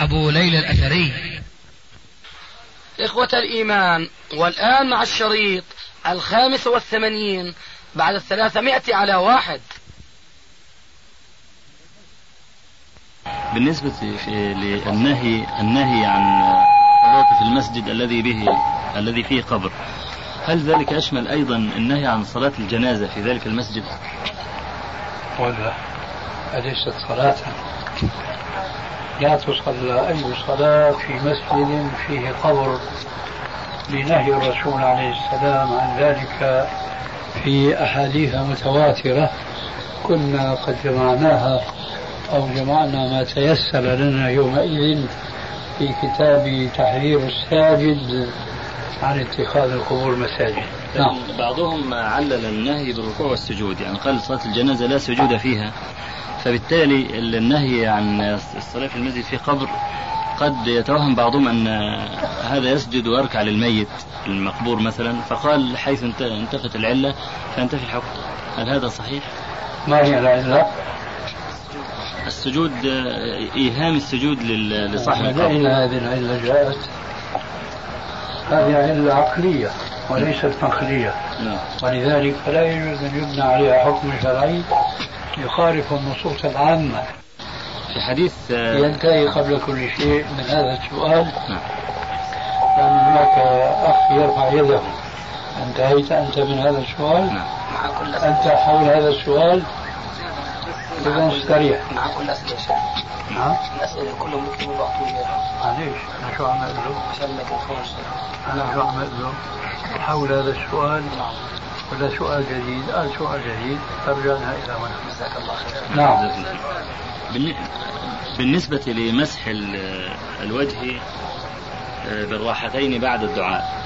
أبو ليلى الأثري. إخوة الإيمان والآن مع الشريط الخامس والثمانين بعد الثلاثمائة على واحد. بالنسبة للنهي النهي عن الصلاة في المسجد الذي به الذي فيه قبر هل ذلك يشمل أيضا النهي عن صلاة الجنازة في ذلك المسجد؟ ولا أليست صلاة؟ لا تصلى أي صلاة في مسجد فيه قبر لنهي الرسول عليه السلام عن ذلك في أحاديث متواترة كنا قد جمعناها أو جمعنا ما تيسر لنا يومئذ في كتاب تحرير الساجد عن اتخاذ القبور مساجد. نعم. بعضهم علل النهي بالركوع والسجود يعني قال صلاة الجنازة لا سجود فيها. فبالتالي النهي عن الصلاة في المسجد في قبر قد يتوهم بعضهم أن هذا يسجد ويركع للميت المقبور مثلا فقال حيث انتفت العلة فانتفي الحكم هل هذا صحيح؟ ما هي العلة؟ السجود إيهام السجود لصاحب القبر أين هذه العلة جاءت؟ هذه علة عقلية وليست نقلية نعم. ولذلك فلا يجوز أن يبنى عليها حكم شرعي يخالف النصوص العامة. في حديث ينتهي قبل كل شيء من هذا السؤال. نعم. لأن هناك أخ يرفع يده. انتهيت أنت من هذا السؤال؟ نعم. أنت حول هذا السؤال؟ إذا استريح. مع كل أسئلة نعم. الأسئلة كلهم يكتبوا بعضهم معليش. أنا شو أعمل له؟ عشان ما أنا شو أعمل له؟ حول هذا السؤال. نعم. ولا سؤال جديد آه سؤال جديد. فرجعنا إلى هنا. جزاك الله خير نعم. بالنسبة لمسح الوجه آه، بالراحتين بعد الدعاء.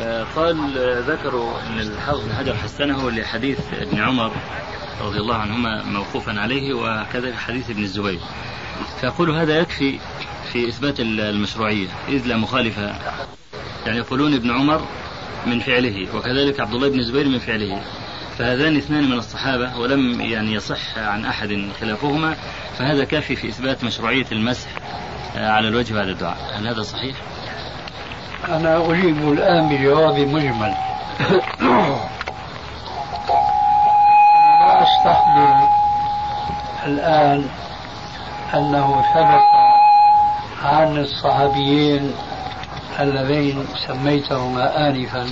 آه، قال ذكروا أن الحافظ بن حجر حسنه لحديث ابن عمر رضي الله عنهما موقوفا عليه وكذا حديث ابن الزبير. فيقول هذا يكفي في إثبات المشروعية إذ لا مخالف يعني يقولون ابن عمر من فعله وكذلك عبد الله بن الزبير من فعله. فهذان اثنان من الصحابة ولم يعني يصح عن أحد خلافهما فهذا كافي في إثبات مشروعية المسح آه، على الوجه بعد الدعاء. هل هذا صحيح؟ أنا أجيب الآن بجواب مجمل. لا أستحضر الآن أنه ثبت عن الصحابيين اللذين سميتهما آنفا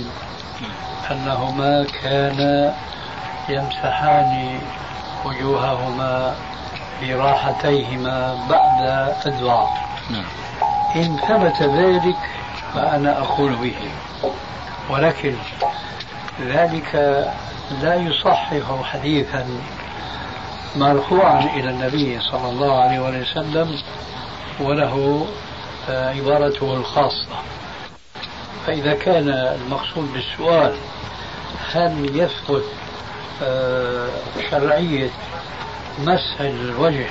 أنهما كانا يمسحان وجوههما براحتيهما بعد الدعاء نعم. إن ثبت ذلك فأنا أقول به ولكن ذلك لا يصحح حديثا مرفوعا إلى النبي صلى الله عليه وسلم وله عبارته الخاصة. فإذا كان المقصود بالسؤال هل يثبت آه، شرعية مسح الوجه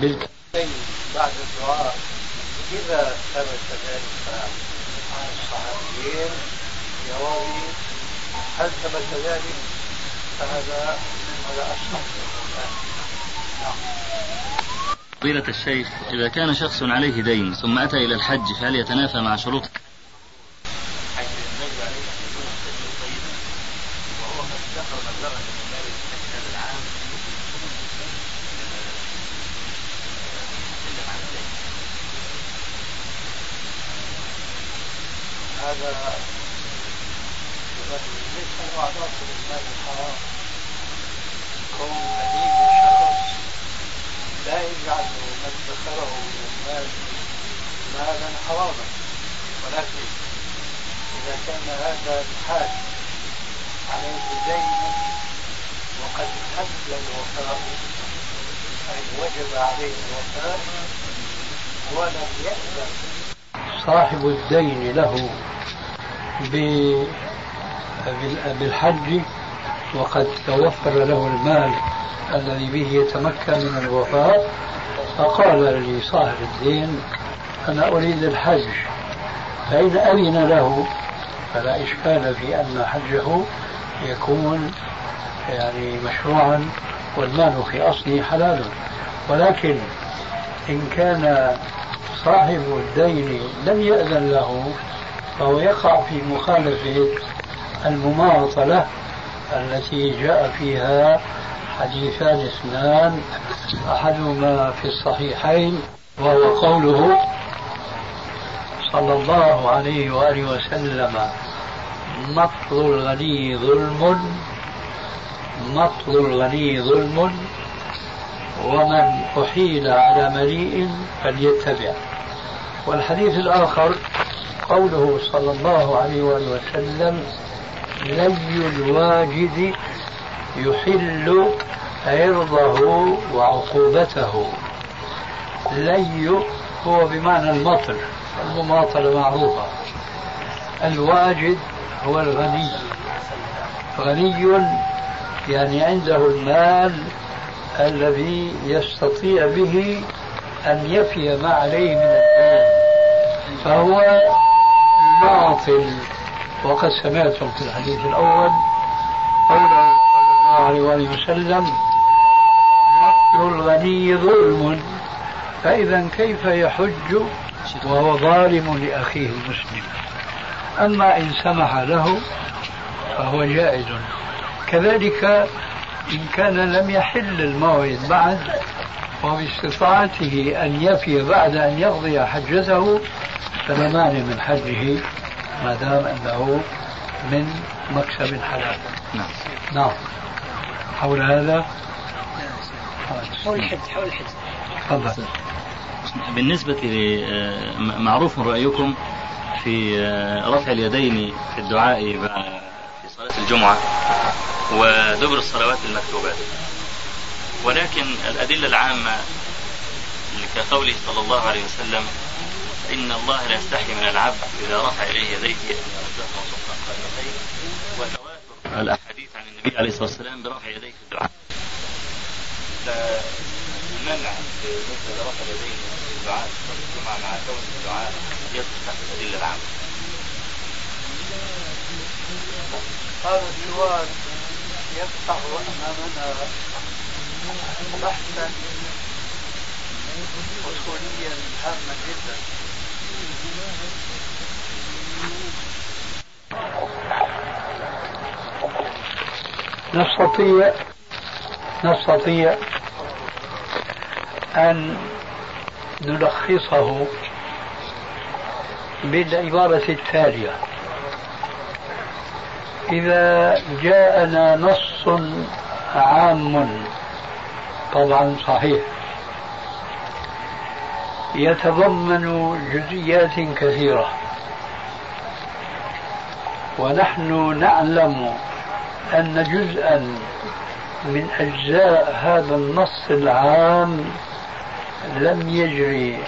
بالكفين بعد الدعاء إذا ثبت ذلك عن الصحابيين يراوي هل ثبت ذلك؟ فهذا هذا أصح فضيلة الشيخ إذا كان شخص عليه دين ثم أتى إلى الحج فهل يتنافى مع شروط هذا ليس الحرام يجعل من ذكره من مالا حراما ولكن إذا كان هذا الحاج عليه دين وقد حل الوفاء أي وجب عليه الوفاء ولم يأذن. صاحب الدين له بالحج وقد توفر له المال الذي به يتمكن من الوفاء. فقال لصاحب الدين أنا أريد الحج. فإن أذن له فلا إشكال في أن حجه يكون يعني مشروعا والمال في أصله حلال. ولكن إن كان صاحب الدين لم يأذن له فهو يقع في مخالفة المماطلة التي جاء فيها حديثان اثنان أحدهما في الصحيحين وهو قوله صلى الله عليه وآله وسلم مطل الغني ظلم مطل الغني ظلم ومن أحيل على مليء فليتبع. والحديث الآخر قوله صلى الله عليه وآله وسلم لي الواجد يحل عرضه وعقوبته. لي هو بمعنى المطر المماطلة معروفة. الواجد هو الغني. غني يعني عنده المال الذي يستطيع به أن يفي ما عليه من الدين. فهو معطل وقد سمعتم في الحديث الأول قوله الله عليه وآله وسلم مكر الغني ظلم فإذا كيف يحج وهو ظالم لأخيه المسلم؟ أما إن سمح له فهو جائز. كذلك إن كان لم يحل الموعد بعد وباستطاعته أن يفي بعد أن يقضي حجته فلا مانع من حجه ما دام أنه من مكسب حلال نعم. نعم. حول هذا. حول الحج حول الحج تفضل. بالنسبة معروف رأيكم في رفع اليدين في الدعاء في صلاة الجمعة ودبر الصلوات المكتوبات. ولكن الأدلة العامة كقوله صلى الله عليه وسلم إن الله لا يستحي من العبد إذا رفع إليه يديه أن يردهما صفرا قائمتين وتواتر الأحاديث النبي عليه الصلاة والسلام برفع يديه في الدعاء. فالمنع بالنسبة لرفع اليدين في الدعاء في صلاة الجمعة مع كون الدعاء يدخل تحت الأدلة العامة. هذا السؤال يفتح أمامنا بحثا أصوليا هاما جدا. نستطيع نستطيع أن نلخصه بالعبارة التالية. إذا جاءنا نص عام طبعا صحيح يتضمن جزئيات كثيرة ونحن نعلم أن جزءا من أجزاء هذا النص العام لم يجري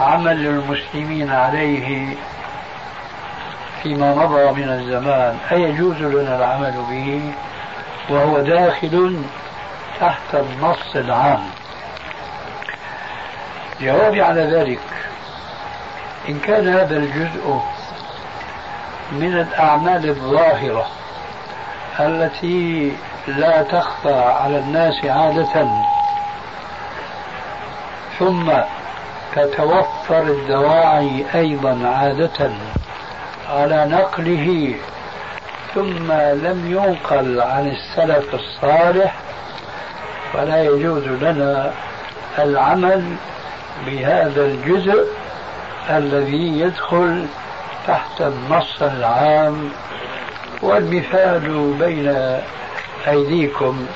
عمل المسلمين عليه فيما مضى من الزمان. أيجوز لنا العمل به؟ وهو داخل تحت النص العام. جوابي على ذلك إن كان هذا الجزء من الأعمال الظاهرة التي لا تخفى على الناس عادة. ثم تتوفر الدواعي أيضا عادة على نقله. ثم لم ينقل عن السلف الصالح فلا يجوز لنا العمل بهذا الجزء الذي يدخل تحت النص العام. والمثال بين أيديكم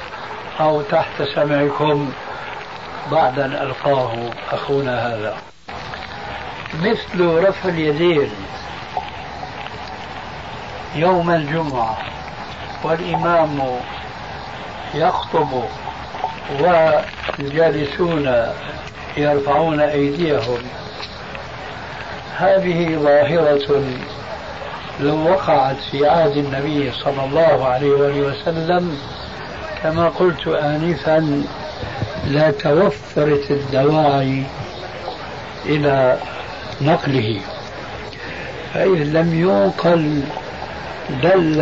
أو تحت سمعكم بعد أن ألقاه أخونا هذا. مثل رفع اليدين يوم الجمعة والإمام يخطب والجالسون يرفعون أيديهم. هذه ظاهرة لو وقعت في عهد النبي صلى الله عليه وآله وسلم كما قلت آنفا لا توفرت الدواعي إلى نقله. فإذا لم ينقل دل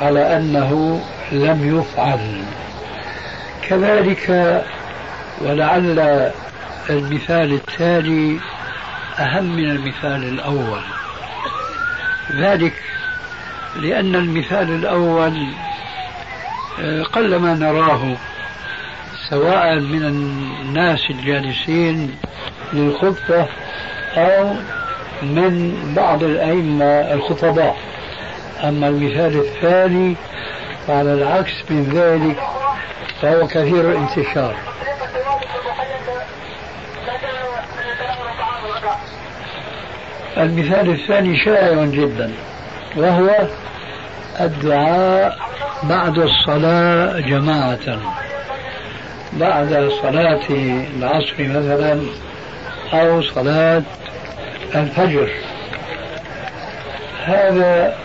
على أنه لم يفعل. كذلك ولعل المثال التالي أهم من المثال الأول. ذلك لأن المثال الأول آه، قلما نراه سواء من الناس الجالسين للخطبة أو من بعض الأئمة الخطباء. أما المثال الثاني فعلى العكس من ذلك فهو كثير الانتشار. المثال الثاني شائع جدا وهو الدعاء بعد الصلاة جماعة بعد صلاة العصر مثلا أو صلاة الفجر هذا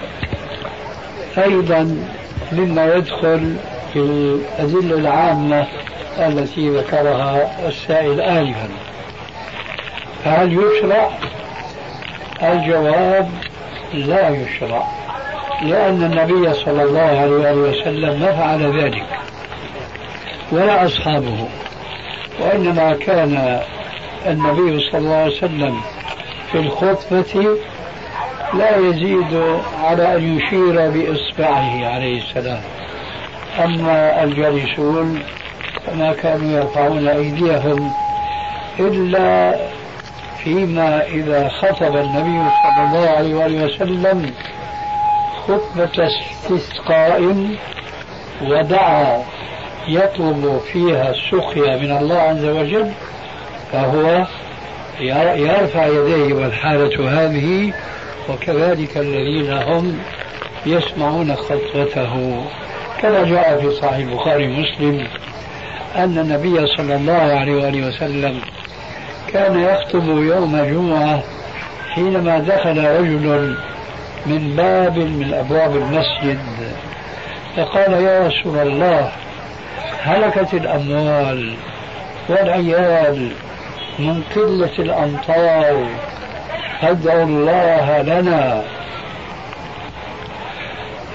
أيضا مما يدخل في الأدلة العامة التي ذكرها السائل آنفا فهل يشرع؟ الجواب لا يشرع لأن النبي صلى الله عليه وسلم ما فعل ذلك ولا أصحابه وإنما كان النبي صلى الله عليه وسلم في الخطبة لا يزيد على أن يشير بإصبعه عليه السلام. أما الجالسون فما كانوا يرفعون أيديهم إلا فيما إذا خطب النبي صلى الله عليه وآله وسلم خطبة استسقاء ودعا يطلب فيها السقيا من الله عز وجل فهو يرفع يديه والحالة هذه وكذلك الذين هم يسمعون خطبته. كما جاء في صحيح البخاري ومسلم أن النبي صلى الله عليه وآله وسلم كان يخطب يوم جمعة حينما دخل رجل من باب من أبواب المسجد فقال يا رسول الله هلكت الأموال والعيال من قلة الأمطار فادعوا الله لنا.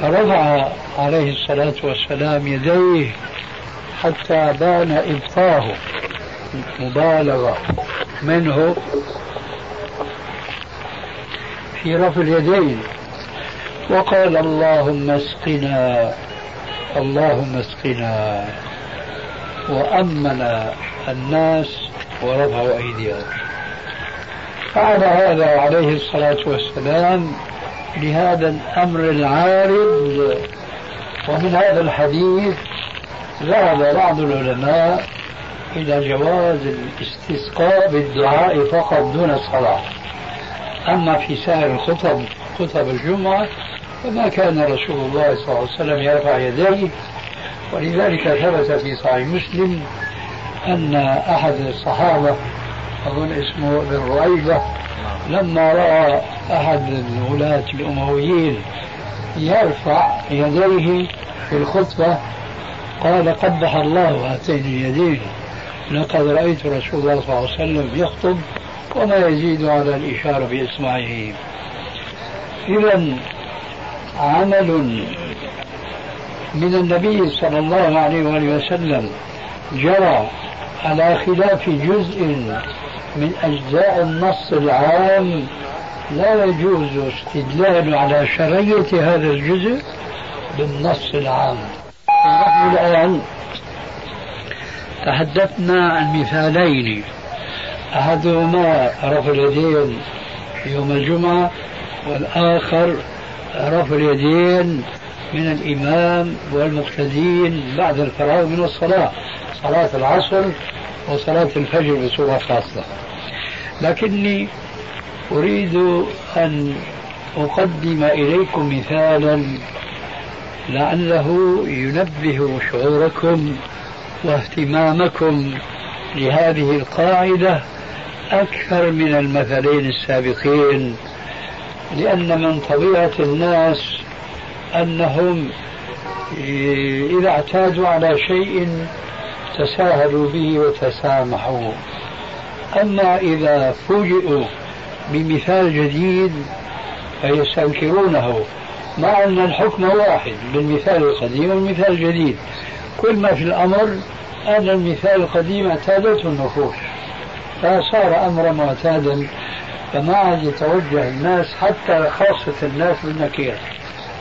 فرفع عليه الصلاة والسلام يديه حتى بان إبطاه مبالغة. منه في رفع اليدين. وقال اللهم اسقنا اللهم اسقنا. وأمن الناس ورفعوا أيديهم. فعل هذا عليه الصلاة والسلام لهذا الأمر العارض. ومن هذا الحديث ذهب بعض العلماء إلى جواز الاستسقاء بالدعاء فقط دون الصلاة. أما في سائر الخطب خطب الجمعة فما كان رسول الله صلى الله عليه وسلم يرفع يديه. ولذلك ثبت في صحيح مسلم أن أحد الصحابة أظن اسمه ابن رعيبة لما رأى أحد الولاة الأمويين يرفع يديه في الخطبة قال قبح الله هاتين اليدين. لقد رأيت رسول الله صلى الله عليه وسلم يخطب وما يزيد على الإشارة بإصبعه إذا عمل من النبي صلى الله عليه وآله وسلم جرى على خلاف جزء من أجزاء النص العام لا يجوز استدلال على شرعية هذا الجزء بالنص العام. نحن الآن تحدثنا عن مثالين أحدهما رفع اليدين يوم الجمعة والآخر رفع اليدين من الإمام والمقتدين بعد الفراغ من الصلاة صلاة العصر وصلاة الفجر بصورة خاصة. لكني أريد أن أقدم إليكم مثالا لعله ينبه شعوركم واهتمامكم لهذه القاعدة أكثر من المثلين السابقين لأن من طبيعة الناس أنهم إذا اعتادوا على شيء تساهلوا به وتسامحوا. أما إذا فوجئوا بمثال جديد فيستنكرونه مع أن الحكم واحد بالمثال القديم والمثال الجديد. كل ما في الأمر أن المثال القديم اعتادته النفوس. فصار أمرا معتادا فما عاد يتوجه الناس حتى خاصة الناس بالنكير.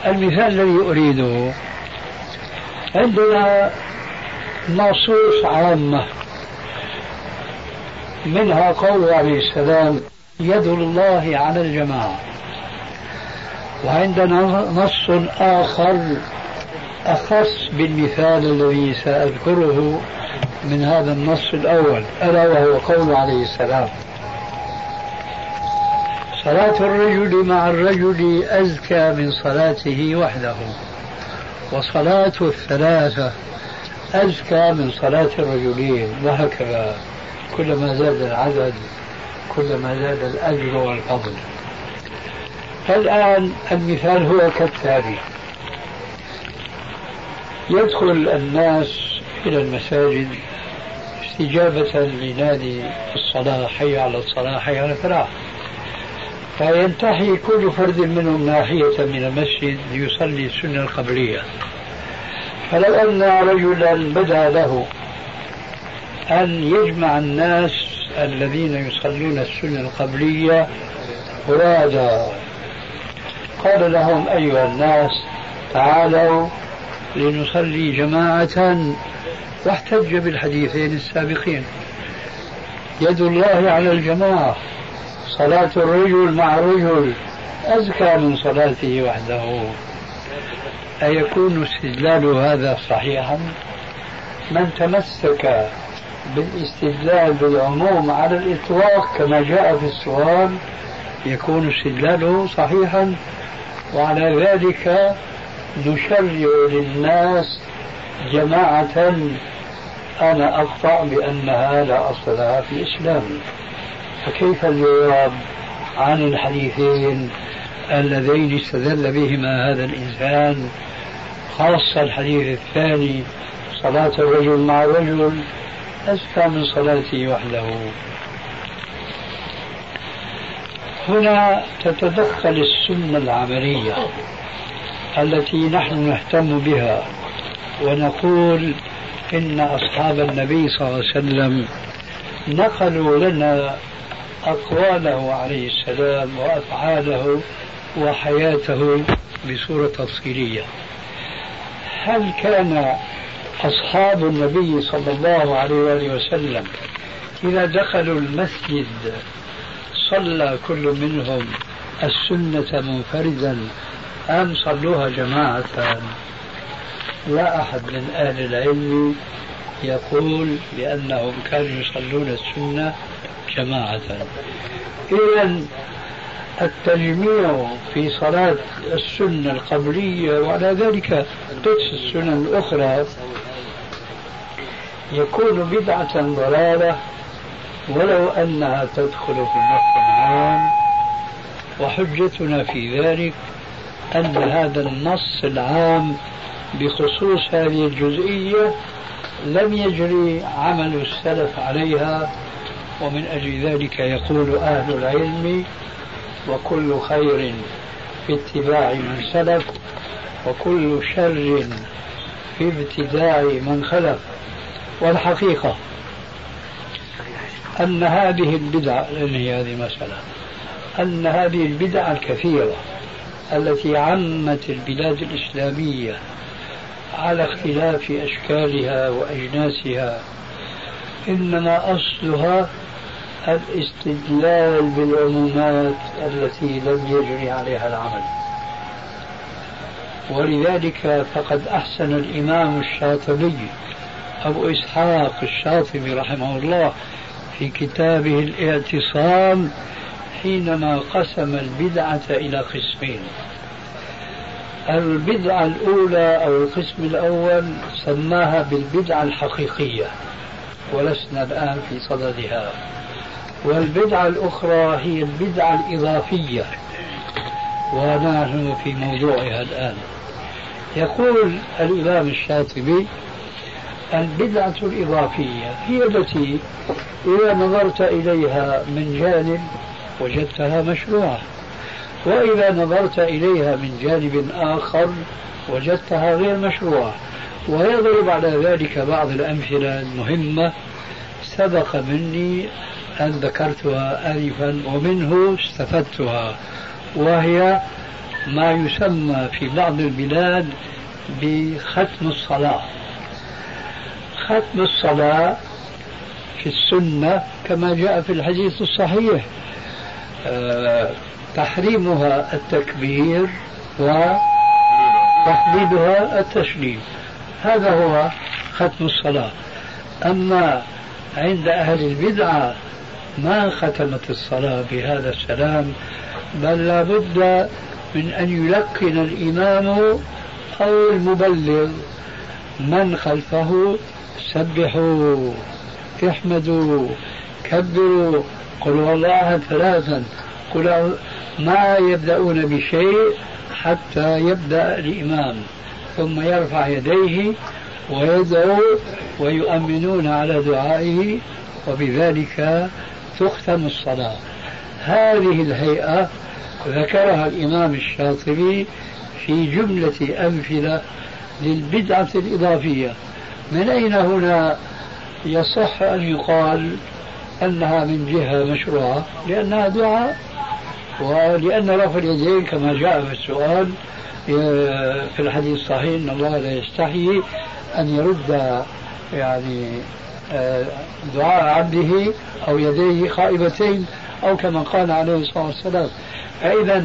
المثال الذي أريده عندنا نصوص عامة. منها قوله عليه السلام يد الله على الجماعة. وعندنا نص آخر أخص بالمثال الذي سأذكره من هذا النص الأول ألا وهو قول عليه السلام. صلاة الرجل مع الرجل أزكى من صلاته وحده وصلاة الثلاثة أزكى من صلاة الرجلين وهكذا. كلما زاد العدد كلما زاد الأجر والفضل. فالآن المثال هو كالتالي. يدخل الناس إلى المساجد استجابة لنادي الصلاة حي على الصلاة حي على الفلاح فينتحي كل فرد منهم ناحية من المسجد ليصلي السنة القبلية. فلو أن رجلا بدا له أن يجمع الناس الذين يصلون السنة القبلية فرادا قال لهم أيها الناس تعالوا لنصلي جماعة واحتج بالحديثين السابقين. يد الله على الجماعة صلاة الرجل مع الرجل أزكى من صلاته وحده. أيكون استدلال هذا صحيحا؟ من تمسك بالاستدلال بالعموم على الإطلاق كما جاء في السؤال يكون استدلاله صحيحا؟ وعلى ذلك نشرع للناس جماعة. أنا أقطع بأنها لا أصل لها في الإسلام فكيف الجواب عن الحديثين اللذين استدل بهما هذا الإنسان؟ خاصة الحديث الثاني صلاة الرجل مع الرجل أزكى من صلاته وحده. هنا تتدخل السنة العملية. التي نحن نهتم بها ونقول إن أصحاب النبي صلى الله عليه وسلم نقلوا لنا أقواله عليه السلام وأفعاله وحياته بصورة تفصيلية. هل كان أصحاب النبي صلى الله عليه وآله وسلم إذا دخلوا المسجد صلى كل منهم السنة منفردا أم صلوها جماعة. لا أحد من أهل العلم يقول بأنهم كانوا يصلون السنة جماعة. إذا التجميع في صلاة السنة القبلية وعلى ذلك قدس السنن الأخرى يكون بدعة ضلالة ولو أنها تدخل في النص العام وحجتنا في ذلك أن هذا النص العام بخصوص هذه الجزئية لم يجري عمل السلف عليها ومن أجل ذلك يقول أهل العلم وكل خير في اتباع من سلف وكل شر في ابتداع من خلف. والحقيقة أن هذه البدع لأن هذه مسألة أن هذه البدع الكثيرة التي عمت البلاد الإسلامية على اختلاف أشكالها وأجناسها إنما أصلها الاستدلال بالعمومات التي لم يجري عليها العمل. ولذلك فقد أحسن الإمام الشاطبي أبو إسحاق الشاطبي رحمه الله في كتابه الإعتصام حينما قسم البدعة إلى قسمين. البدعة الأولى أو القسم الأول سماها بالبدعة الحقيقية ولسنا الآن في صددها. والبدعة الأخرى هي البدعة الإضافية ونحن في موضوعها الآن. يقول الإمام الشاطبي البدعة الإضافية هي التي إذا نظرت إليها من جانب وجدتها مشروعة. وإذا نظرت إليها من جانب آخر وجدتها غير مشروعة. ويضرب على ذلك بعض الأمثلة المهمة. سبق مني أن ذكرتها آنفا ومنه استفدتها وهي ما يسمى في بعض البلاد بختم الصلاة. ختم الصلاة في السنة كما جاء في الحديث الصحيح. تحريمها التكبير وتحديدها التسليم هذا هو ختم الصلاة. أما عند أهل البدعة ما ختمت الصلاة بهذا السلام بل لابد من أن يلقن الإمام أو المبلغ. من خلفه سبحوا احمدوا كبروا. قلوا الله ثلاثا قل ما يبدأون بشيء حتى يبدأ الإمام ثم يرفع يديه ويدعو ويؤمنون على دعائه وبذلك تختم الصلاة. هذه الهيئة ذكرها الإمام الشاطبي في جملة أمثلة للبدعة الإضافية. من أين هنا يصح أن يقال أنها من جهة مشروعة لأنها دعاء ولأن رفع اليدين كما جاء في السؤال في الحديث الصحيح أن الله لا يستحيي أن يرد يعني آه، دعاء عبده أو يديه خائبتين أو كما قال عليه الصلاة والسلام. فإذا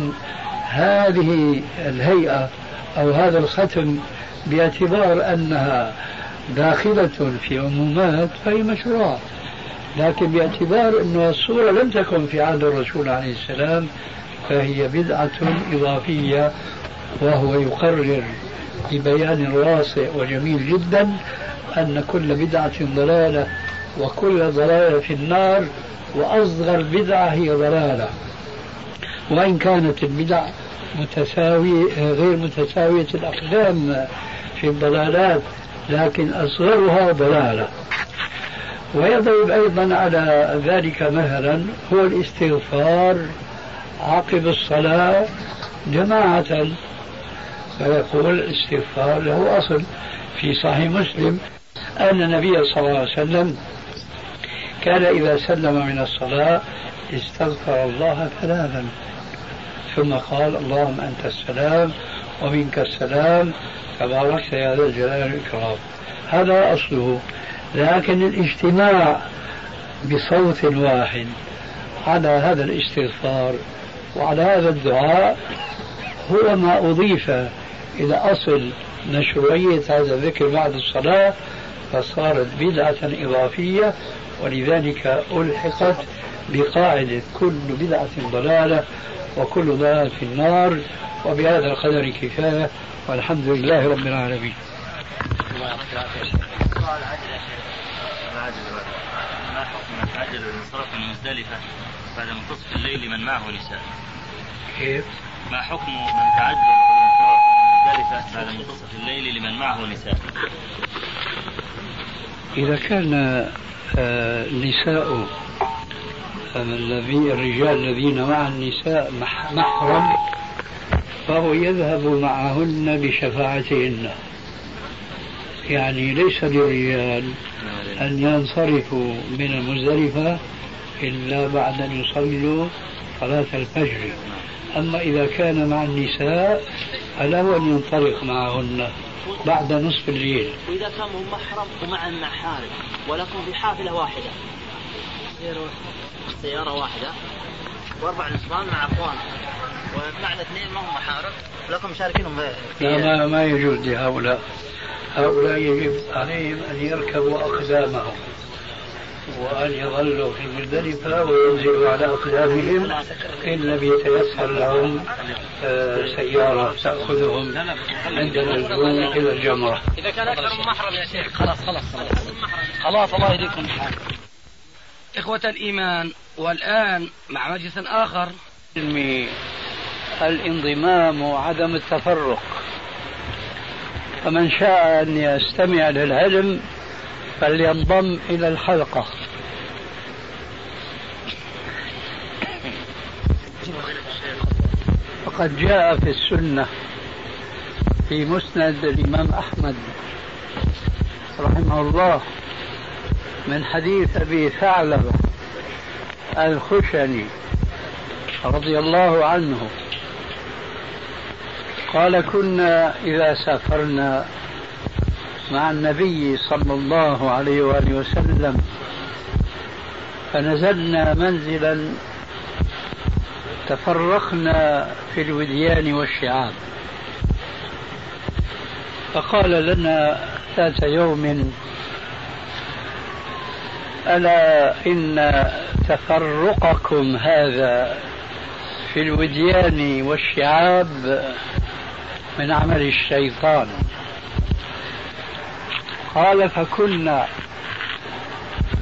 هذه الهيئة أو هذا الختم باعتبار أنها داخلة في عمومات فهي مشروعة. لكن باعتبار أن الصورة لم تكن في عهد الرسول عليه السلام فهي بدعة إضافية وهو يقرر ببيان واسع وجميل جدا أن كل بدعة ضلالة وكل ضلالة في النار وأصغر بدعة هي ضلالة. وإن كانت البدع متساوية غير متساوية الأقدام في الضلالات لكن أصغرها ضلالة. ويضرب أيضا على ذلك مثلا هو الاستغفار عقب الصلاة جماعة. فيقول الاستغفار له أصل في صحيح مسلم أن النبي صلى الله عليه وسلم كان إذا سلم من الصلاة استغفر الله ثلاثا. ثم قال اللهم أنت السلام ومنك السلام تباركت يا ذا الجلال والإكرام. هذا أصله. لكن الاجتماع بصوت واحد على هذا الاستغفار وعلى هذا الدعاء هو ما أضيف إلى أصل مشروعية هذا الذكر بعد الصلاة فصارت بدعة إضافية ولذلك ألحقت بقاعدة كل بدعة ضلالة وكل ضلالة في النار وبهذا القدر كفاية والحمد لله رب العالمين. ما حكم من تعجل الانصراف من مزدلفة بعد منتصف الليل من معه نساء؟ كيف؟ ما حكم من تعجل الانصراف من مزدلفة بعد منتصف الليل لمن معه نساء؟ إذا كان النساء آه، الرجال الذين مع النساء محرم فهو يذهب معهن بشفاعتهن يعني ليس للرجال أن ينصرفوا من المزدلفة إلا بعد أن يصلوا صلاة الفجر. أما إذا كان مع النساء فله أن ينطلق معهن بعد نصف الليل. وإذا كان محرم ومع المحارم ولكم في حافلة واحدة. سيارة واحدة. وأربع نسوان مع أخوان. ومعنا اثنين ما هم محارم لكم مشاركينهم لا ما, ما يجوز لهؤلاء. هؤلاء يجب عليهم أن يركبوا أقدامهم وأن يظلوا في المزدلفة وينزلوا على أقدامهم إن لم يتيسر لهم آه، سيارة تأخذهم عند النزول إلى الجمرة. إذا كان أكثر من محرم يا شيخ. خلاص خلاص خلاص. خلاص الله يهديكم. الحال إخوة الإيمان والآن مع مجلس آخر. الانضمام وعدم التفرق. فمن شاء أن يستمع للعلم فلينضم إلى الحلقة. وقد جاء في السنة في مسند الإمام أحمد رحمه الله من حديث أبي ثعلبة الخشني رضي الله عنه. قال كنا إذا سافرنا مع النبي صلى الله عليه وآله وسلم فنزلنا منزلا تفرقنا في الوديان والشعاب. فقال لنا ذات يوم ألا إن تفرقكم هذا في الوديان والشعاب من عمل الشيطان. قال فكنا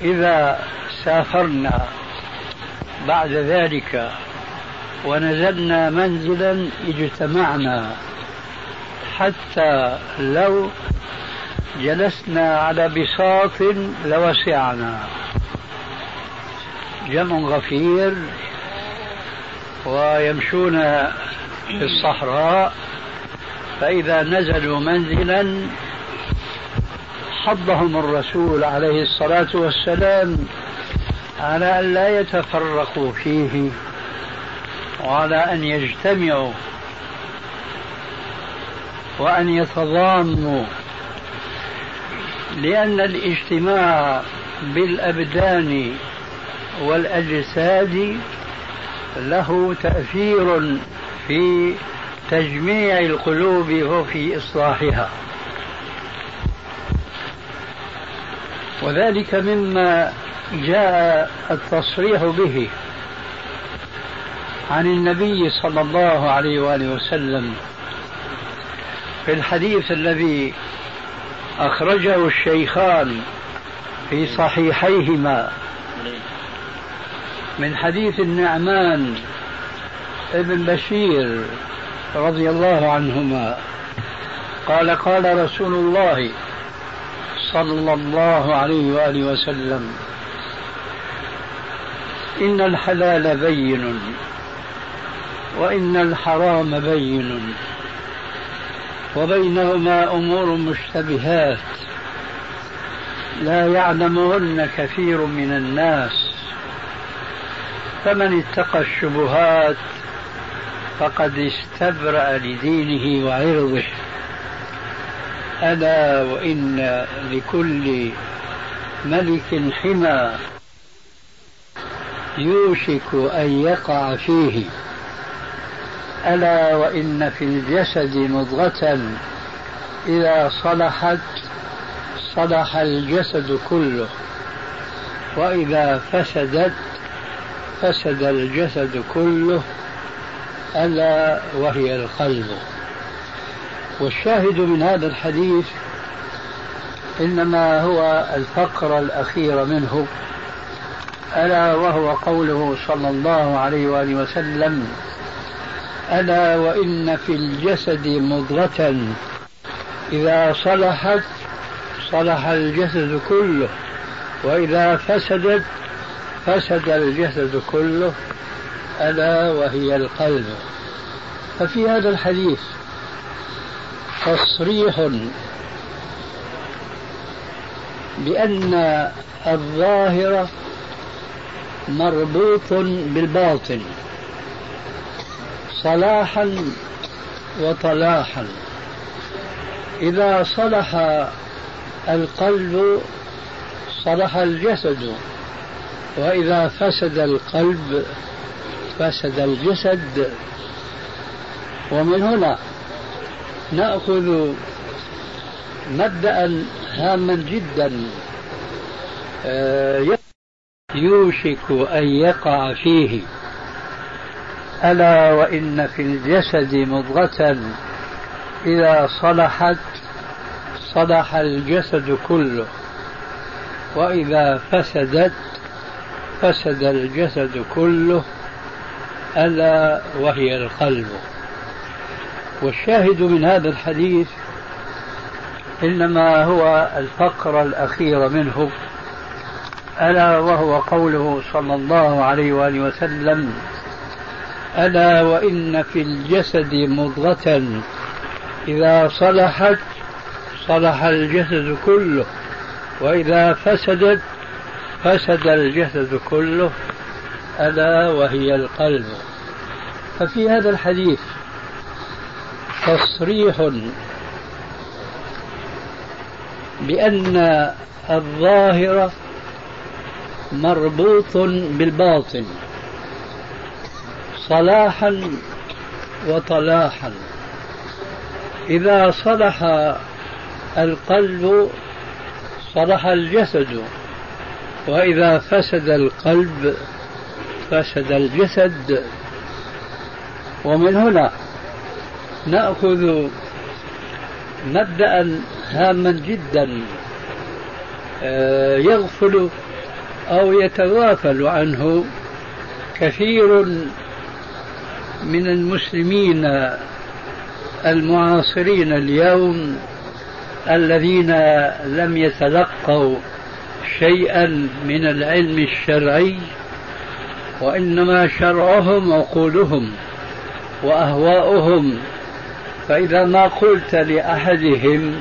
إذا سافرنا بعد ذلك ونزلنا منزلا اجتمعنا حتى لو جلسنا على بساط لوسعنا. جمع غفير ويمشون في الصحراء. فإذا نزلوا منزلا حضهم الرسول عليه الصلاة والسلام على أن لا يتفرقوا فيه وعلى أن يجتمعوا وأن يتضاموا لأن الاجتماع بالأبدان والأجساد له تأثير في تجميع القلوب وفي إصلاحها. وذلك مما جاء التصريح به عن النبي صلى الله عليه وآله وسلم في الحديث الذي أخرجه الشيخان في صحيحيهما. من حديث النعمان ابن بشير رضي الله عنهما. قال قال رسول الله صلى الله عليه وآله وسلم إن الحلال بين وإن الحرام بين. وبينهما أمور مشتبهات لا يعلمهن كثير من الناس. فمن اتقى الشبهات فقد استبرأ لدينه وعرضه. ألا وإن لكل ملك حمى يوشك أن يقع فيه. ألا وإن في الجسد مضغة. إذا صلحت صلح الجسد كله. وإذا فسدت فسد الجسد كله. ألا وهي القلب. والشاهد من هذا الحديث إنما هو الفقرة الأخيرة منه. ألا وهو قوله صلى الله عليه وآله وسلم ألا وإن في الجسد مضغة. إذا صلحت صلح الجسد كله. وإذا فسدت فسد الجسد كله. ألا وهي القلب. ففي هذا الحديث تصريح بأن الظاهر مربوط بالباطن. صلاحا وطلاحا. إذا صلح القلب صلح الجسد. وإذا فسد القلب فسد الجسد. ومن هنا نأخذ مبدا هاما جدا. آه، يوشك أن يقع فيه. ألا وإن في الجسد مضغة إذا صلحت صلح الجسد كله. وإذا فسدت فسد الجسد كله. ألا وهي القلب. والشاهد من هذا الحديث إنما هو الفقرة الأخيرة منه. ألا وهو قوله صلى الله عليه وآله وسلم ألا وإن في الجسد مضغة. إذا صلحت صلح الجسد كله. وإذا فسدت فسد الجسد كله. ألا وهي القلب. ففي هذا الحديث تصريح بأن الظاهر مربوط بالباطن. صلاحا وطلاحا. إذا صلح القلب صلح الجسد. وإذا فسد القلب فسد الجسد. ومن هنا نأخذ مبدأ هاما جدا. آه، يغفل أو يتغافل عنه كثير من المسلمين المعاصرين اليوم الذين لم يتلقوا شيئا من العلم الشرعي وإنما شرعهم عقولهم وأهواؤهم. فإذا ما قلت لأحدهم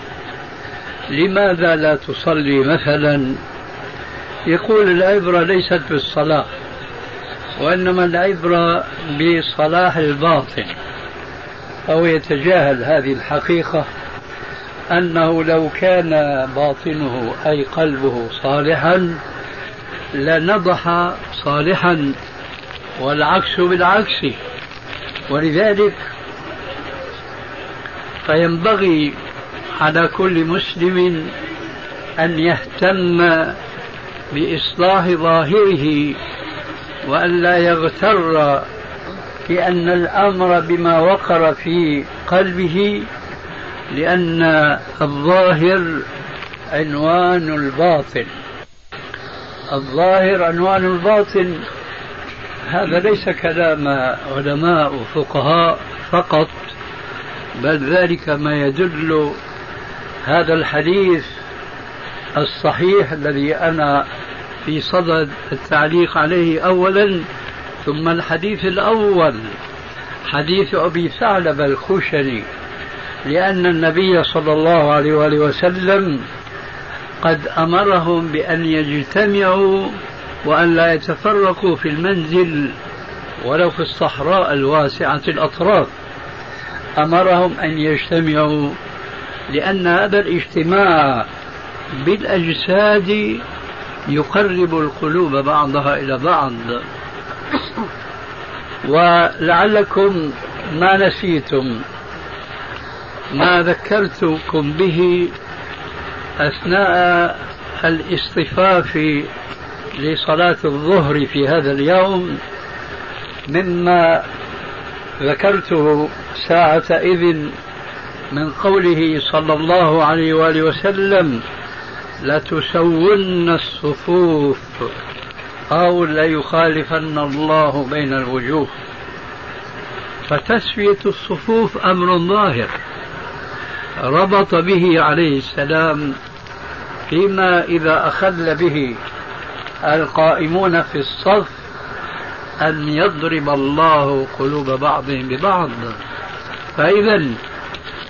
لماذا لا تصلي مثلا؟ يقول العبرة ليست بالصلاة. وإنما العبره بصلاح الباطن أو يتجاهل هذه الحقيقة أنه لو كان باطنه أي قلبه صالحا لنضح صالحا والعكس بالعكس. ولذلك فينبغي على كل مسلم أن يهتم بإصلاح ظاهره وأن لا يغتر بأن الأمر بما وقر في قلبه لأن الظاهر عنوان الباطن. الظاهر عنوان الباطن هذا ليس كلام علماء وفقهاء فقط بل ذلك ما يدل هذا الحديث الصحيح الذي أنا في صدد التعليق عليه أولا ثم الحديث الأول حديث أبي ثعلب الخشني لأن النبي صلى الله عليه وآله وسلم قد أمرهم بأن يجتمعوا وأن لا يتفرقوا في المنزل ولو في الصحراء الواسعة الأطراف. أمرهم أن يجتمعوا لأن هذا الاجتماع بالأجساد يقرب القلوب بعضها إلى بعض. ولعلكم ما نسيتم ما ذكرتكم به أثناء الاصطفاف لصلاة الظهر في هذا اليوم مما ذكرته ساعة إذن من قوله صلى الله عليه وآله وسلم لتسون الصفوف أو ليخالفن الله بين الوجوه. فتسوية الصفوف أمر ظاهر ربط به عليه السلام فيما إذا أخل به القائمون في الصف أن يضرب الله قلوب بعضهم ببعض. فإذا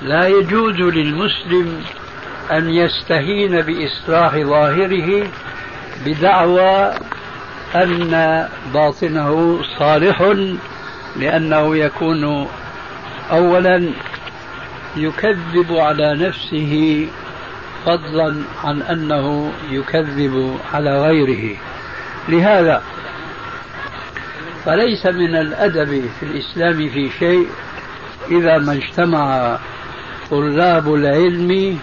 لا يجوز للمسلم أن يستهين بإصلاح ظاهره بدعوى أن باطنه صالح لأنه يكون أولا يكذب على نفسه فضلا عن أنه يكذب على غيره. لهذا فليس من الأدب في الإسلام في شيء إذا ما اجتمع طلاب العلم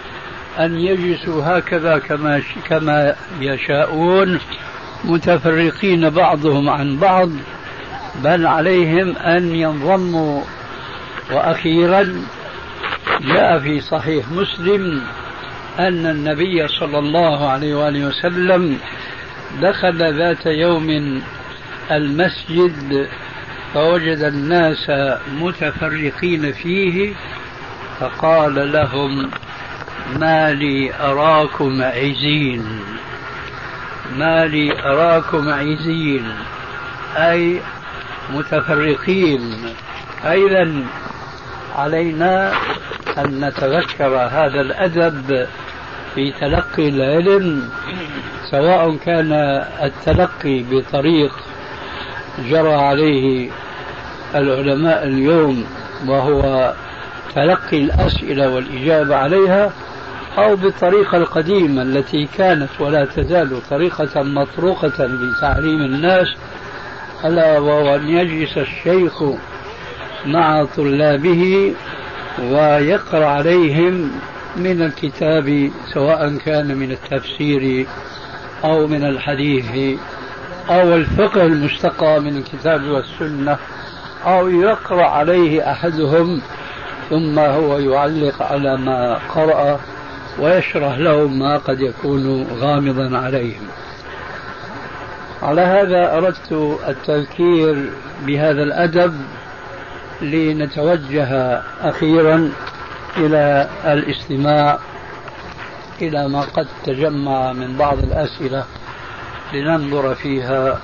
أن يجلسوا هكذا كما كما يشاءون متفرقين بعضهم عن بعض بل عليهم أن ينضموا. وأخيرا جاء في صحيح مسلم أن النبي صلى الله عليه وآله وسلم دخل ذات يوم المسجد فوجد الناس متفرقين فيه فقال لهم ما لي أراكم عزين. ما لي أراكم عزين. أي متفرقين. أيضا علينا أن نتذكر هذا الأدب في تلقي العلم سواء كان التلقي بطريق جرى عليه العلماء اليوم وهو تلقي الأسئلة والإجابة عليها أو بالطريقة القديمة التي كانت ولا تزال طريقة مطروقة لتعليم الناس ألا وهو أن يجلس الشيخ مع طلابه ويقرأ عليهم من الكتاب سواء كان من التفسير أو من الحديث أو الفقه المستقى من الكتاب والسنة أو يقرأ عليه أحدهم ثم هو يعلق على ما قرأ. ويشرح لهم ما قد يكون غامضا عليهم. على هذا أردت التذكير بهذا الأدب لنتوجه أخيرا إلى الاستماع إلى ما قد تجمع من بعض الأسئلة لننظر فيها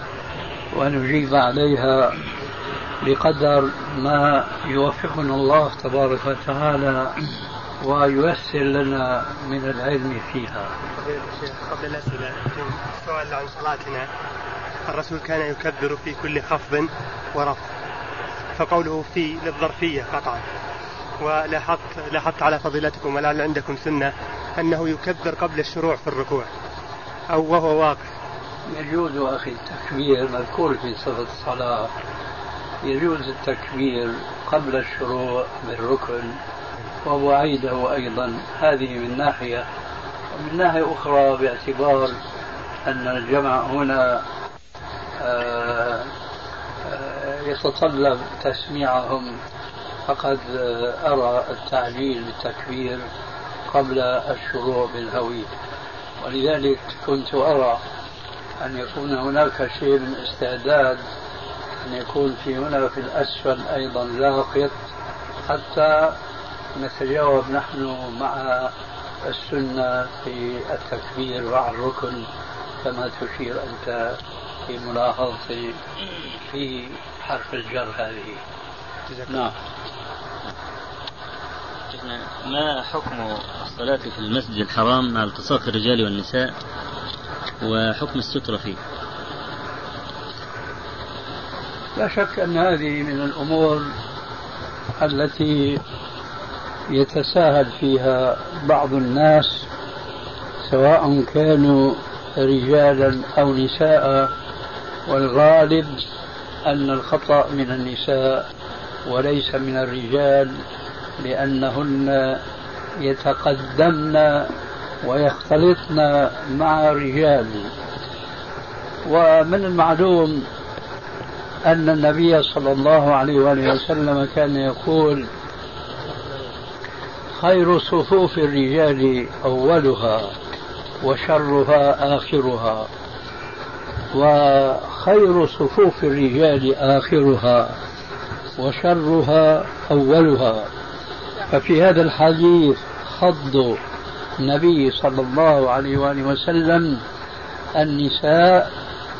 ونجيب عليها بقدر ما يوفقنا الله تبارك وتعالى. وييسر لنا من العلم فيها. قبل الأسئلة سؤال عن صلاتنا. الرسول كان يكبر في كل خفض ورفع فقوله في للظرفية قطعا ولاحظت لاحظت على فضيلتكم ولعل عندكم سنة أنه يكبر قبل الشروع في الركوع أو وهو واقف. يجوز أخي التكبير مذكور في صفة الصلاة. يجوز التكبير قبل الشروع بالركن. ووعيده أيضا. هذه من ناحية ومن ناحية أخرى باعتبار أن الجمع هنا آه، آه، يتطلب تسميعهم. فقد أرى التعليل بالتكبير قبل الشروع بالهوي. ولذلك كنت أرى أن يكون هناك شيء من استعداد أن يكون في هنا في الأسفل أيضا لاقط حتى نتجاوب نحن مع السنة في التكبير مع الركن كما تشير أنت في ملاحظتي في حرف الجر هذه. نعم. ما حكم الصلاة في المسجد الحرام مع التصاق الرجال والنساء؟ وحكم السترة فيه؟ لا شك أن هذه من الأمور التي يتساهل فيها بعض الناس سواء كانوا رجالا أو نساء والغالب أن الخطأ من النساء وليس من الرجال لأنهن يتقدمن ويختلطن مع الرجال. ومن المعلوم أن النبي صلى الله عليه وآله وسلم كان يقول خير صفوف الرجال أولها وشرها آخرها وخير صفوف الرجال آخرها وشرها أولها. ففي هذا الحديث خض النبي صلى الله عليه وآله وسلم النساء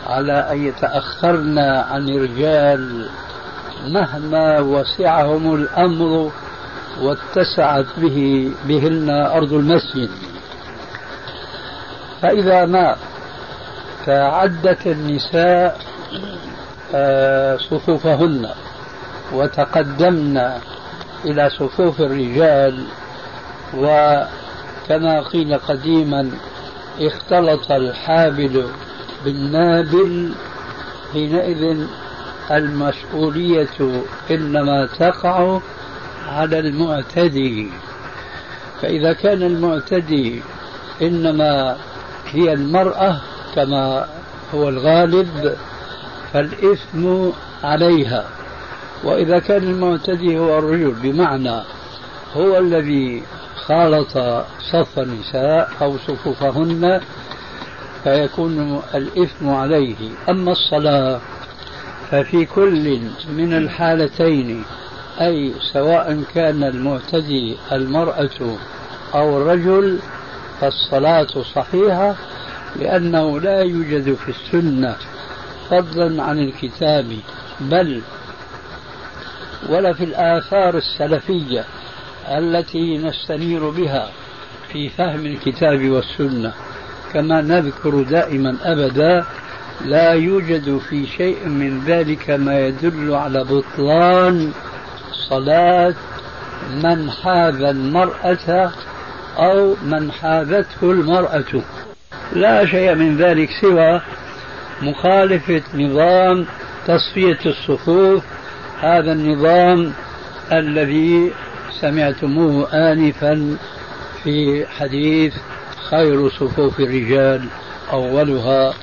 على أن يتأخرن عن الرجال مهما وسعهم الأمر واتسعت به بهن أرض المسجد. فإذا ما فعدت النساء آه، صفوفهن وتقدمن إلى صفوف الرجال وكما قيل قديما اختلط الحابل بالنابل حينئذ المسؤولية إنما تقع على المعتدي. فإذا كان المعتدي إنما هي المرأة كما هو الغالب فالإثم عليها. وإذا كان المعتدي هو الرجل بمعنى هو الذي خالط صف النساء أو صفوفهن فيكون الإثم عليه. أما الصلاة ففي كل من الحالتين أي سواء كان المعتدي المرأة أو الرجل فالصلاة صحيحة لأنه لا يوجد في السنة فضلا عن الكتاب بل ولا في الآثار السلفية التي نستنير بها في فهم الكتاب والسنة. كما نذكر دائما أبدا لا يوجد في شيء من ذلك ما يدل على بطلان صلاة من حاذ المرأة أو من حاذته المرأة. لا شيء من ذلك سوى مخالفة نظام تصفية الصفوف. هذا النظام الذي سمعتموه آنفا في حديث خير صفوف الرجال أولها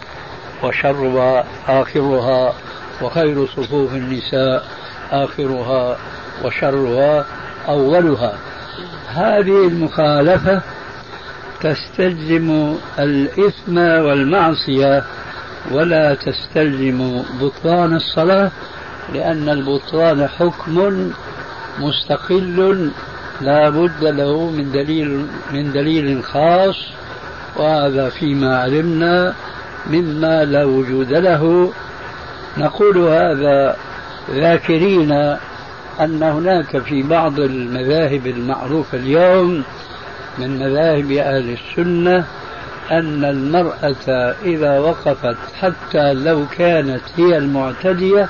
وشرها آخرها وخير صفوف النساء آخرها. وشرها أولها. هذه المخالفة تستلزم الإثم والمعصية ولا تستلزم بطلان الصلاة لأن البطلان حكم مستقل لا بد له من دليل من دليل خاص وهذا فيما علمنا مما لا وجود له. نقول هذا ذاكرين أن هناك في بعض المذاهب المعروفة اليوم من مذاهب أهل السنة أن المرأة إذا وقفت حتى لو كانت هي المعتدية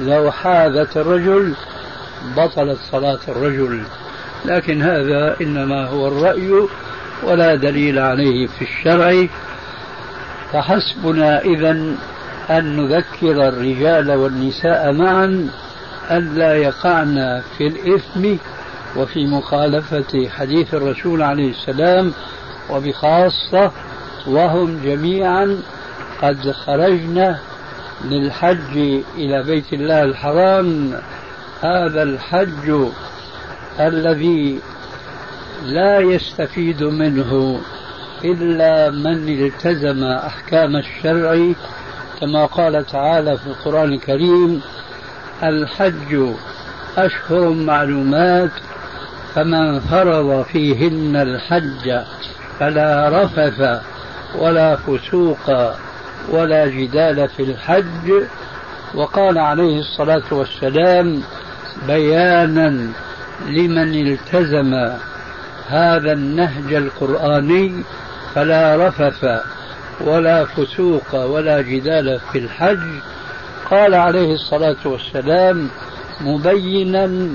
لو حاذت الرجل بطلت صلاة الرجل. لكن هذا إنما هو الرأي ولا دليل عليه في الشرع. فحسبنا إذا أن نذكر الرجال والنساء معا ألا يقعن في الإثم وفي مخالفة حديث الرسول عليه السلام وبخاصة وهم جميعا قد خرجنا للحج إلى بيت الله الحرام. هذا الحج الذي لا يستفيد منه إلا من التزم أحكام الشرع كما قال تعالى في القرآن الكريم الحج أشهر معلومات فمن فرض فيهن الحج فلا رفث ولا فسوق ولا جدال في الحج. وقال عليه الصلاة والسلام بيانا لمن التزم هذا النهج القرآني فلا رفث ولا فسوق ولا جدال في الحج. قال عليه الصلاة والسلام مبينا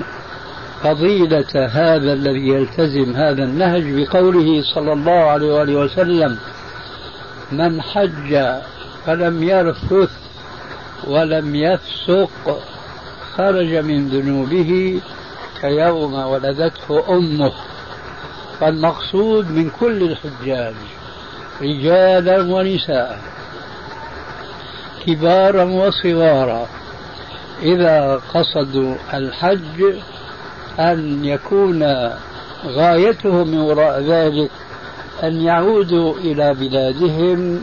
فضيلة هذا الذي يلتزم هذا النهج بقوله صلى الله عليه وآله وسلم من حج فلم يرفث ولم يفسق خرج من ذنوبه كيوم ولدته أمه. فالمقصود من كل الحجاج رجالا ونساء. كبارا وصغارا. إذا قصدوا الحج أن يكون غايتهم من وراء ذلك أن يعودوا إلى بلادهم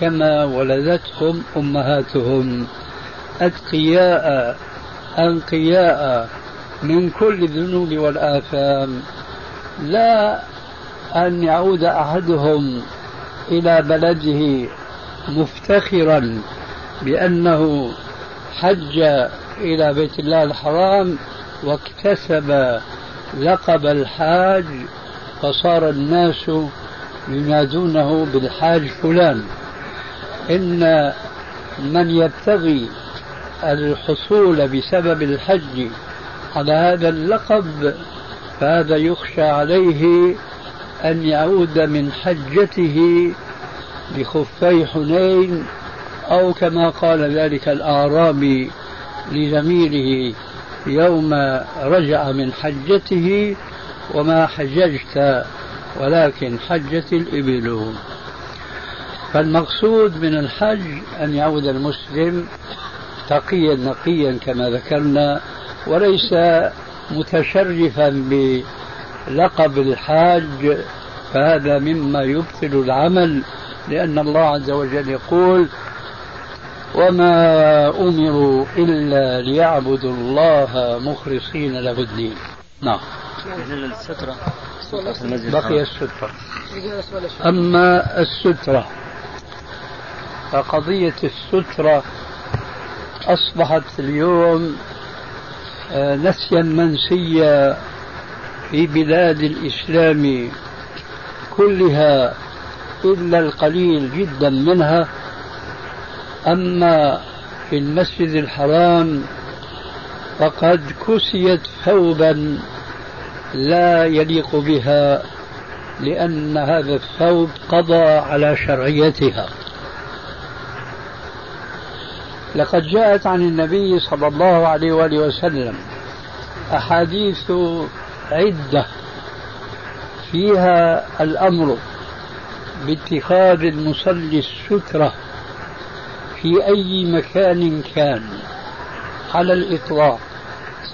كما ولدتهم أمهاتهم. أتقياء أنقياء من كل الذنوب والآثام. لا أن يعود أحدهم إلى بلده مفتخرا. بأنه حج إلى بيت الله الحرام واكتسب لقب الحاج فصار الناس ينادونه بالحاج فلان. إن من يبتغي الحصول بسبب الحج على هذا اللقب فهذا يخشى عليه أن يعود من حجته بخفي حنين أو كما قال ذلك الأعرابي لزميله يوم رجع من حجته وما حججت ولكن حجت الإبل. فالمقصود من الحج أن يعود المسلم تقيا نقيا كما ذكرنا وليس متشرفا بلقب الحاج فهذا مما يبطل العمل لأن الله عز وجل يقول وما أمروا إلا ليعبدوا الله مخلصين له الدين. نعم. السترة. بقي السترة. أما السترة فقضية السترة أصبحت اليوم آه، نسيا منسيا في بلاد الإسلام كلها إلا القليل جدا منها. أما في المسجد الحرام فقد كسيت ثوبا لا يليق بها لأن هذا الثوب قضى على شرعيتها. لقد جاءت عن النبي صلى الله عليه وآله وسلم أحاديث عدة فيها الأمر باتخاذ المصلي السترة في أي مكان كان على الإطلاق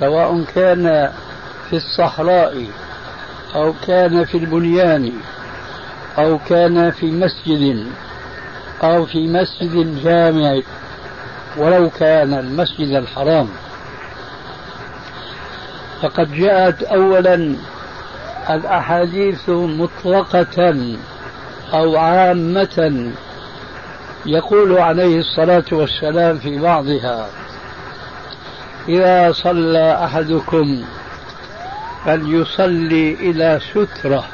سواء كان في الصحراء أو كان في البنيان أو كان في مسجد أو في مسجد جامع ولو كان المسجد الحرام. فقد جاءت أولا الأحاديث مطلقة أو عامة يقول عليه الصلاة والسلام في بعضها إذا صلى أحدكم فليصلي إلى سترة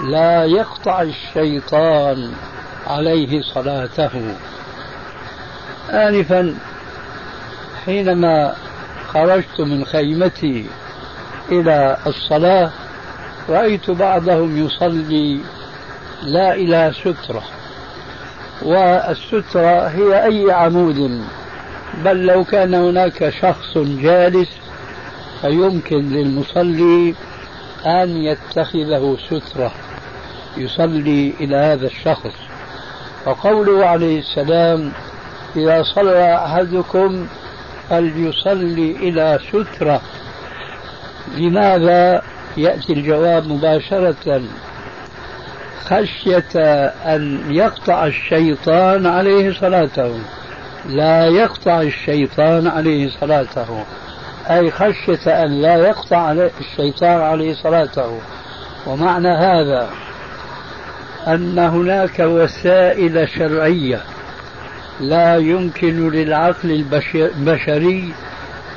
لا يقطع الشيطان عليه صلاته. آنفا حينما خرجت من خيمتي إلى الصلاة رأيت بعضهم يصلي لا إلى سترة. والسترة هي أي عمود. بل لو كان هناك شخص جالس فيمكن للمصلي أن يتخذه سترة يصلي إلى هذا الشخص. وقوله عليه السلام إذا صلى أحدكم فليصلي إلى سترة. لماذا؟ يأتي الجواب مباشرة خشية أن يقطع الشيطان عليه صلاته. لا يقطع الشيطان عليه صلاته. أي خشية أن لا يقطع الشيطان عليه صلاته. ومعنى هذا أن هناك وسائل شرعية لا يمكن للعقل البشري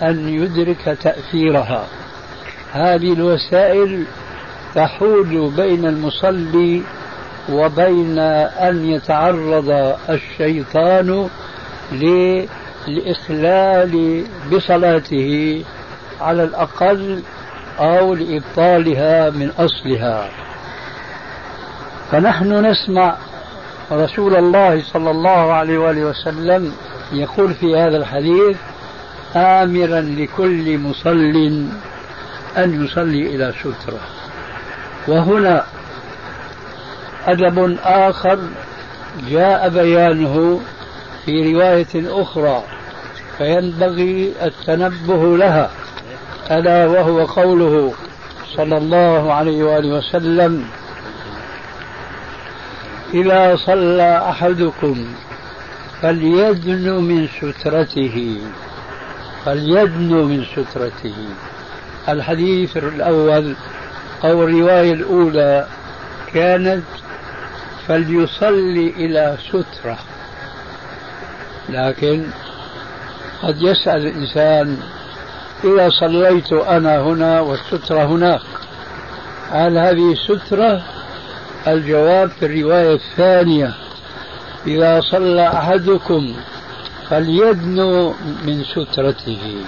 أن يدرك تأثيرها. هذه الوسائل تحول بين المصلي وبين أن يتعرض الشيطان للإخلال بصلاته على الأقل أو لإبطالها من أصلها. فنحن نسمع رسول الله صلى الله عليه وآله وسلم يقول في هذا الحديث آمرا لكل مصل أن يصلي إلى سترة. وهنا أدب آخر جاء بيانه في رواية أخرى فينبغي التنبه لها ألا وهو قوله صلى الله عليه وآله وسلم إذا صلى أحدكم فليدن من سترته فليدن من سترته. الحديث الأول أو الرواية الأولى كانت فليصلي إلى سترة. لكن قد يسأل الإنسان إذا صليت أنا هنا والسترة هناك هل هذه سترة؟ الجواب في الرواية الثانية إذا صلى أحدكم فليدنو من سترته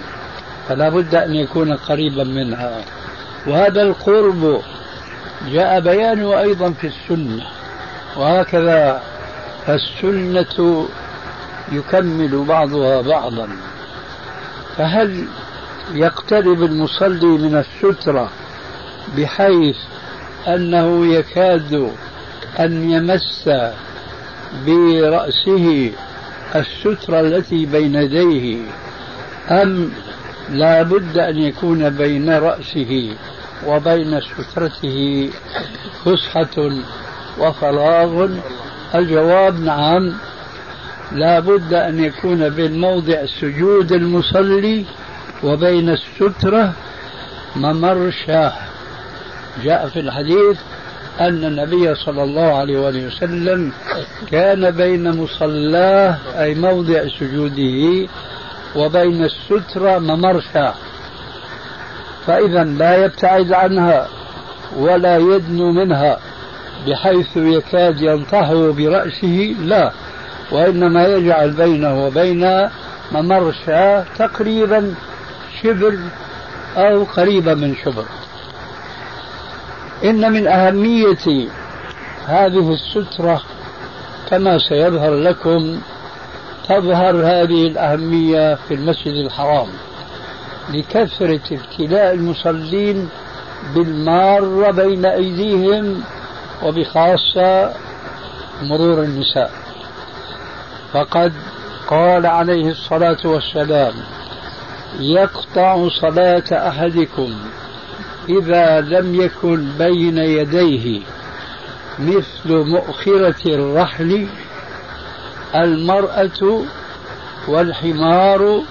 فلا بد أن يكون قريبا منها. وهذا القرب جاء بيانه أيضا في السنة وهكذا فالسنة يكمل بعضها بعضا. فهل يقترب المصلي من السترة بحيث أنه يكاد أن يمس برأسه السترة التي بين يديه أم لا بد أن يكون بين رأسه وبين سترته فسحة وفراغ. الجواب نعم. لا بد أن يكون بين موضع سجود المصلي وبين السترة ممر شاه. جاء في الحديث أن النبي صلى الله عليه وسلم كان بين مصلاه أي موضع سجوده وبين السترة ممر شاه. فإذا لا يبتعد عنها ولا يدنو منها بحيث يكاد ينطحه برأسه لا وإنما يجعل بينه وبين ممر شاه تقريبا شبر أو قريبا من شبر إن من أهمية هذه السترة كما سيظهر لكم تظهر هذه الأهمية في المسجد الحرام. لكثرة ابتلاء المصلين بالمارة بين أيديهم وبخاصة مرور النساء. فقد قال عليه الصلاة والسلام يقطع صلاة أحدكم إذا لم يكن بين يديه مثل مؤخرة الرحل المرأة والحمار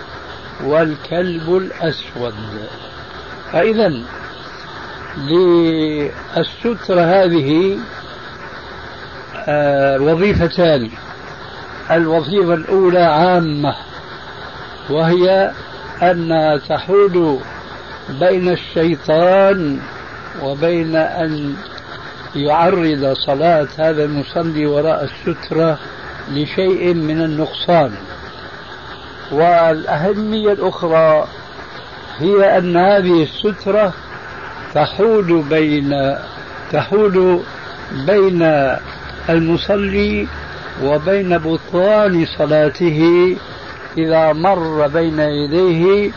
والكلب الأسود. فإذا للسترة هذه آه، وظيفتان الوظيفة الأولى عامة وهي أن تحول بين الشيطان وبين أن يعرض صلاة هذا المصلي وراء السترة لشيء من النقصان. والأهمية الأخرى هي أن هذه السترة تحول بين تحول بين المصلي وبين بطلان صلاته إذا مر بين يديه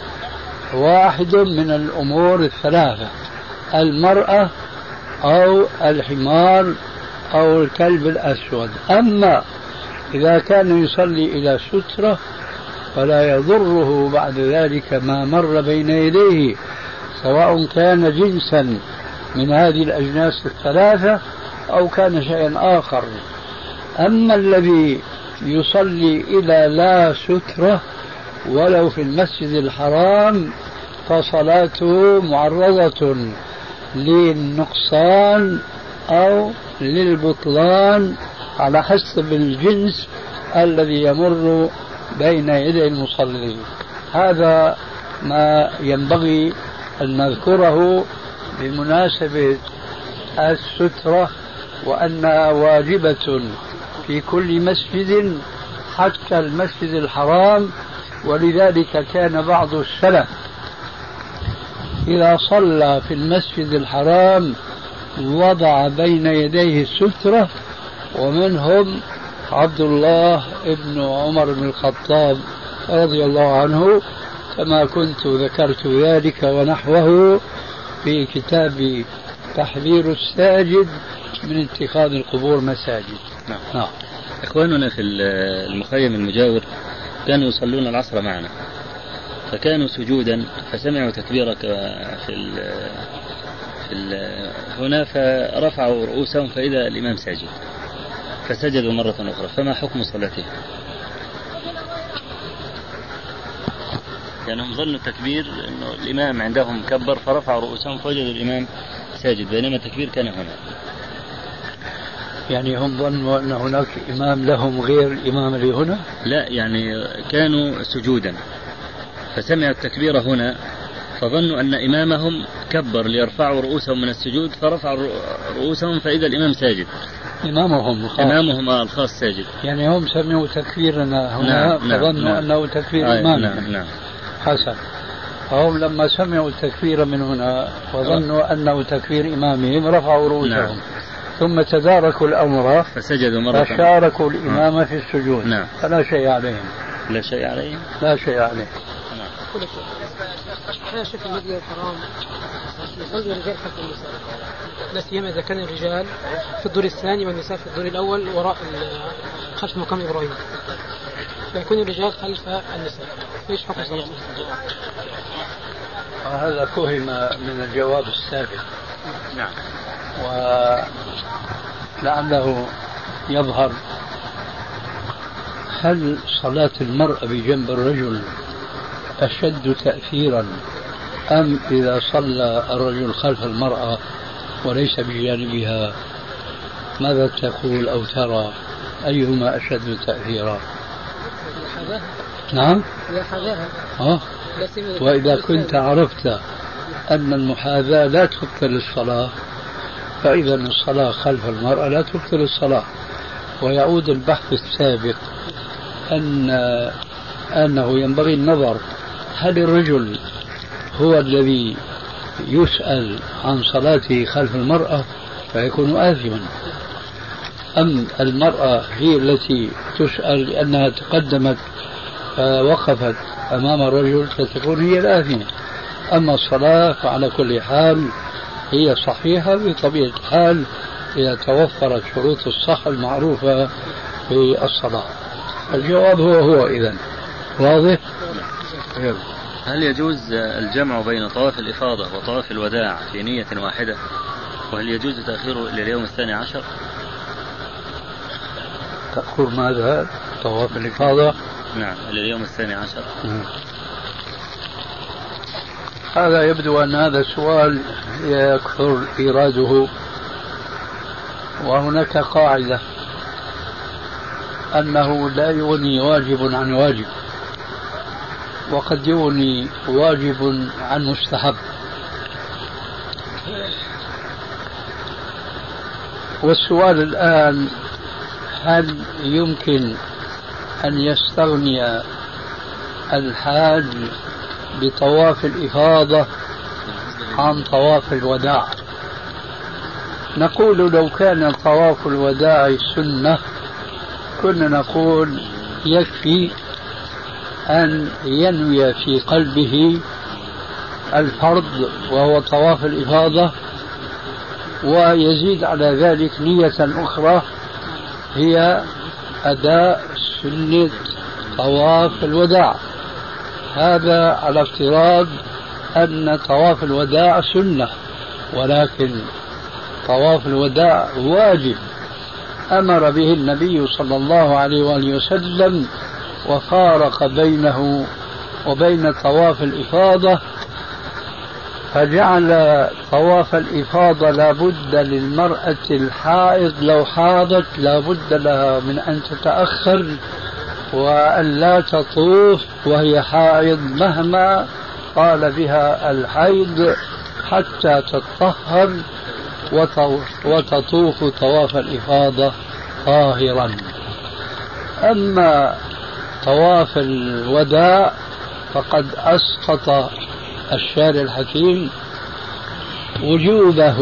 واحد من الأمور الثلاثة المرأة أو الحمار أو الكلب الأسود. أما إذا كان يصلي إلى سترة فلا يضره بعد ذلك ما مر بين يديه سواء كان جنسا من هذه الأجناس الثلاثة أو كان شيئا آخر. أما الذي يصلي إلى لا سترة ولو في المسجد الحرام فصلاته معرضة للنقصان أو للبطلان على حسب الجنس الذي يمر بين يدي المصلي هذا ما ينبغي أن نذكره بمناسبة السترة وأنها واجبة في كل مسجد حتى المسجد الحرام ولذلك كان بعض السلف إذا صلى في المسجد الحرام وضع بين يديه السترة ومنهم عبد الله بن عمر بن الخطاب رضي الله عنه كما كنت ذكرت ذلك ونحوه في كتاب تحذير الساجد من اتخاذ القبور مساجد نعم. نعم. إخواننا في المخيم المجاور كانوا يصلون العصر معنا فكانوا سجودا فسمعوا تكبيرك في ال في ال هنا فرفعوا رؤوسهم فإذا الإمام ساجد فسجدوا مرة أخرى. فما حكم صلاتهم؟ لأنهم يعني ظنوا التكبير أنه الإمام عندهم كبر فرفعوا رؤوسهم فوجدوا الإمام ساجد بينما التكبير كان هنا. يعني هم ظنوا أن هناك إمام لهم غير الإمام اللي هنا؟ لا يعني كانوا سجودا. فسمعوا التكبير هنا فظنوا أن إمامهم كبر ليرفعوا رؤوسهم من السجود فرفعوا رؤوسهم فإذا الإمام ساجد. إمامهم الخاص. إمامهم الخاص ساجد. يعني هم سمعوا تكبيرنا هنا نعم, نعم، فظنوا نعم. أنه تكبير آه إمامهم نعم نعم. حسن. فهم لما سمعوا التكبير من هنا وظنوا أنه تكبير إمامهم رفعوا رؤوسهم. نعم. ثم تداركوا الأمر فسجدوا مرة فشاركوا الإمام نعم. في السجود. نعم. فلا شيء عليهم. لا شيء عليهم. لا شيء عليهم. شوف المسجد الحرام لا سيما إذا كان الرجال في الدور الثاني والنساء في الدور الأول وراء خلف مقام إبراهيم. فيكون الرجال خلف النساء. إيش حكم صلاتهم؟ هذا فهم من الجواب السابق. نعم. ولعله يظهر هل صلاة المرأة بجنب الرجل أشد تأثيرا أم إذا صلى الرجل خلف المرأة وليس بجانبها ماذا تقول أو ترى أيهما أشد تأثيرا؟ نعم. ها؟ وإذا كنت عرفت أن المحاذاة لا تبطل الصلاة فإذا الصلاة خلف المرأة لا تبطل الصلاة. ويعود البحث السابق أن أنه ينبغي النظر هل الرجل هو الذي يسأل عن صلاته خلف المرأة فيكون آثما. أم المرأة هي التي تسأل لأنها تقدمت وقفت أمام الرجل فتكون هي الآثمة. أما الصلاة فعلى كل حال هي صحيحة بطبيعة الحال إذا توفرت شروط الصحة المعروفة في الصلاة. الجواب هو هو إذا واضح؟ هل يجوز الجمع بين طواف الإفاضة وطواف الوداع في نية واحدة؟ وهل يجوز تأخيره إلى اليوم الثاني عشر؟ تأخر ماذا؟ طواف الإفاضة؟ نعم إلى اليوم الثاني عشر نعم. هذا يبدو أن هذا السؤال يكثر إيراده وهناك قاعدة أنه لا يغني واجب عن واجب وقد يغني واجب عن مستحب. والسؤال الآن هل يمكن أن يستغني الحاج بطواف الإفاضة عن طواف الوداع؟ نقول لو كان طواف الوداع سنة كنا نقول يكفي أن ينوي في قلبه الفرض وهو طواف الإفاضة ويزيد على ذلك نية أخرى هي أداء سنة طواف الوداع. هذا على افتراض أن طواف الوداع سنة ولكن طواف الوداع واجب. أمر به النبي صلى الله عليه وآله وسلم وفارق بينه وبين طواف الإفاضة فجعل طواف الإفاضة لابد للمرأة الحائض لو حاضت لابد لها من أن تتأخر وأن لا تطوف وهي حائض مهما قال بها الحيض حتى تطهر وتطوف طواف الإفاضة طاهرا. أما طواف الوداع فقد أسقط الشارع الحكيم وجوبه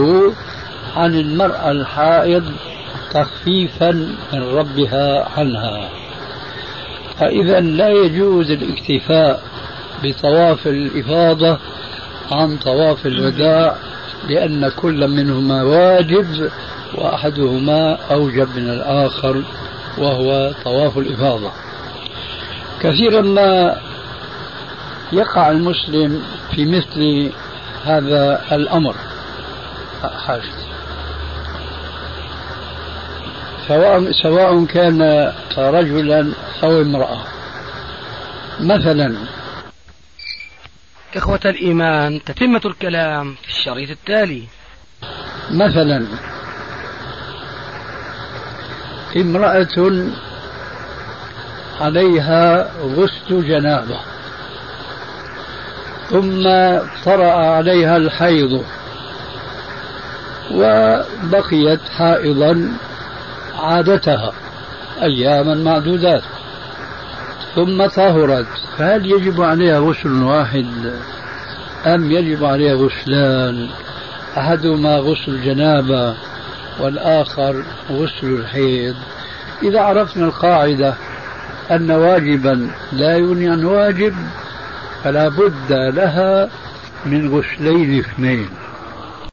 عن المرأة الحائض تخفيفا من ربها عنها. فإذا لا يجوز الاكتفاء بطواف الإفاضة عن طواف الوداع لأن كل منهما واجب وأحدهما أوجب من الآخر وهو طواف الإفاضة. كثيرا ما يقع المسلم في مثل هذا الأمر. سواء سواء كان رجلا أو امرأة. مثلا. إخوة الإيمان تتمة الكلام في الشريط التالي. مثلا. امرأة عليها غسل جنابة. ثم طرأ عليها الحيض. وبقيت حائضا عادتها أياما معدودات. ثم طهرت. فهل يجب عليها غسل واحد؟ أم يجب عليها غسلان؟ أحدهما غسل الجنابة والآخر غسل الحيض. إذا عرفنا القاعدة أن واجبا لا يغني عن واجب فلا بد لها من غسلين اثنين.